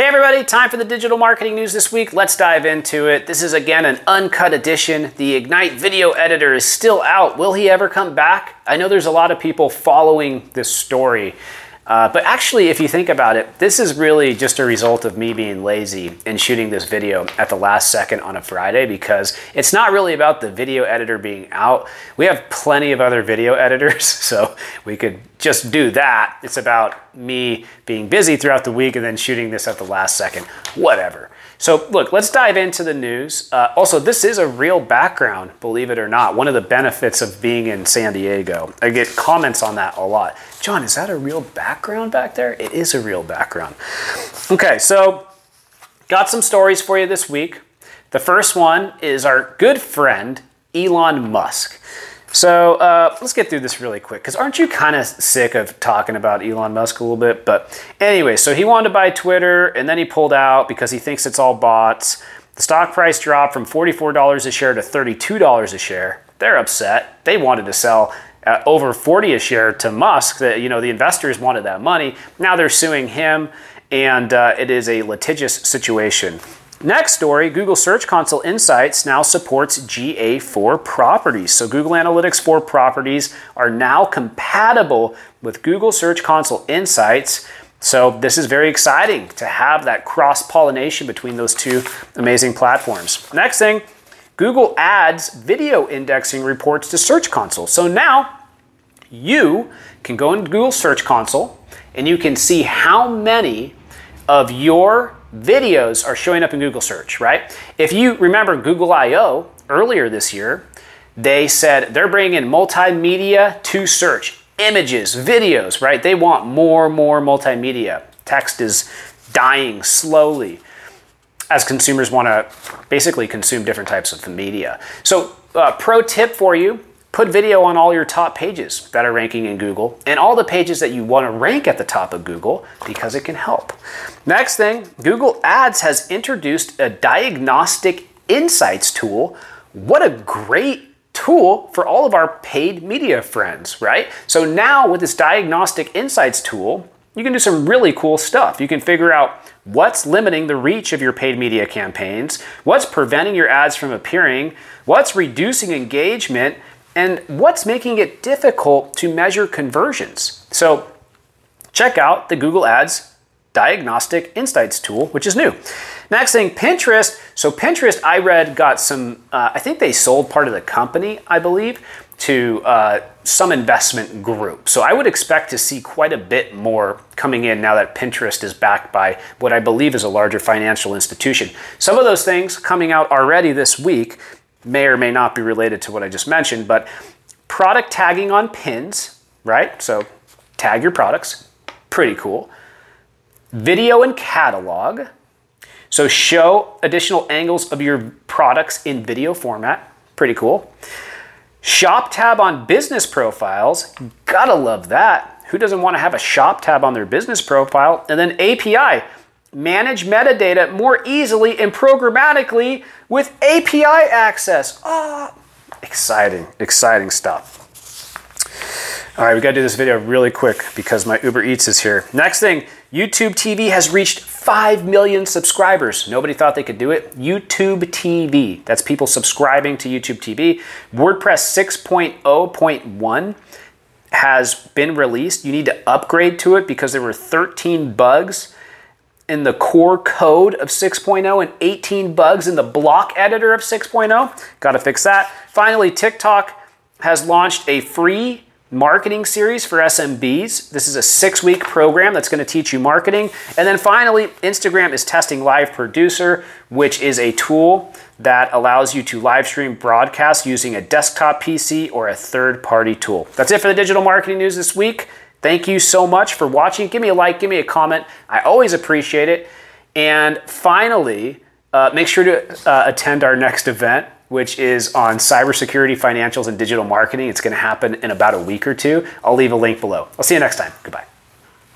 Hey everybody, time for the digital marketing news this week. Let's dive into it. This is again an uncut edition. The Ignite video editor is still out. Will he ever come back? I know there's a lot of people following this story. Uh, but actually, if you think about it, this is really just a result of me being lazy and shooting this video at the last second on a Friday because it's not really about the video editor being out. We have plenty of other video editors, so we could just do that. It's about me being busy throughout the week and then shooting this at the last second. Whatever. So, look, let's dive into the news. Uh, also, this is a real background, believe it or not. One of the benefits of being in San Diego. I get comments on that a lot. John, is that a real background back there? It is a real background. Okay, so got some stories for you this week. The first one is our good friend, Elon Musk. So uh, let's get through this really quick because aren't you kind of sick of talking about Elon Musk a little bit? But anyway, so he wanted to buy Twitter and then he pulled out because he thinks it's all bots. The stock price dropped from $44 a share to $32 a share. They're upset. They wanted to sell uh, over 40 a share to Musk. That you know the investors wanted that money. Now they're suing him, and uh, it is a litigious situation. Next story Google Search Console Insights now supports GA4 properties. So, Google Analytics 4 properties are now compatible with Google Search Console Insights. So, this is very exciting to have that cross pollination between those two amazing platforms. Next thing Google adds video indexing reports to Search Console. So, now you can go into Google Search Console and you can see how many of your videos are showing up in Google search, right? If you remember Google I/O earlier this year, they said they're bringing multimedia to search, images, videos, right? They want more, more multimedia. Text is dying slowly as consumers want to basically consume different types of media. So, uh, pro tip for you Put video on all your top pages that are ranking in Google and all the pages that you want to rank at the top of Google because it can help. Next thing, Google Ads has introduced a diagnostic insights tool. What a great tool for all of our paid media friends, right? So now with this diagnostic insights tool, you can do some really cool stuff. You can figure out what's limiting the reach of your paid media campaigns, what's preventing your ads from appearing, what's reducing engagement, and what's making it difficult to measure conversions. So, check out the Google Ads Diagnostic Insights tool, which is new. Next thing, Pinterest. So, Pinterest, I read, got some, uh, I think they sold part of the company, I believe, to uh, some investment group. So, I would expect to see quite a bit more coming in now that Pinterest is backed by what I believe is a larger financial institution. Some of those things coming out already this week may or may not be related to what I just mentioned, but product tagging on pins, right? So tag your products, pretty cool. Video and catalog. So show additional angles of your products in video format, pretty cool. Shop tab on business profiles, gotta love that. Who doesn't want to have a shop tab on their business profile? And then API, manage metadata more easily and programmatically with API access. Ah, oh, exciting, exciting stuff. All right, we gotta do this video really quick because my Uber Eats is here. Next thing, YouTube TV has reached 5 million subscribers. Nobody thought they could do it. YouTube TV, that's people subscribing to YouTube TV. WordPress 6.0.1 has been released. You need to upgrade to it because there were 13 bugs in the core code of 6.0 and 18 bugs in the block editor of 6.0. Got to fix that. Finally, TikTok has launched a free marketing series for SMBs. This is a six week program that's going to teach you marketing. And then finally, Instagram is testing Live Producer, which is a tool that allows you to live stream broadcast using a desktop PC or a third party tool. That's it for the digital marketing news this week. Thank you so much for watching. Give me a like, give me a comment. I always appreciate it. And finally, uh, make sure to uh, attend our next event, which is on cybersecurity, financials, and digital marketing. It's going to happen in about a week or two. I'll leave a link below. I'll see you next time. Goodbye.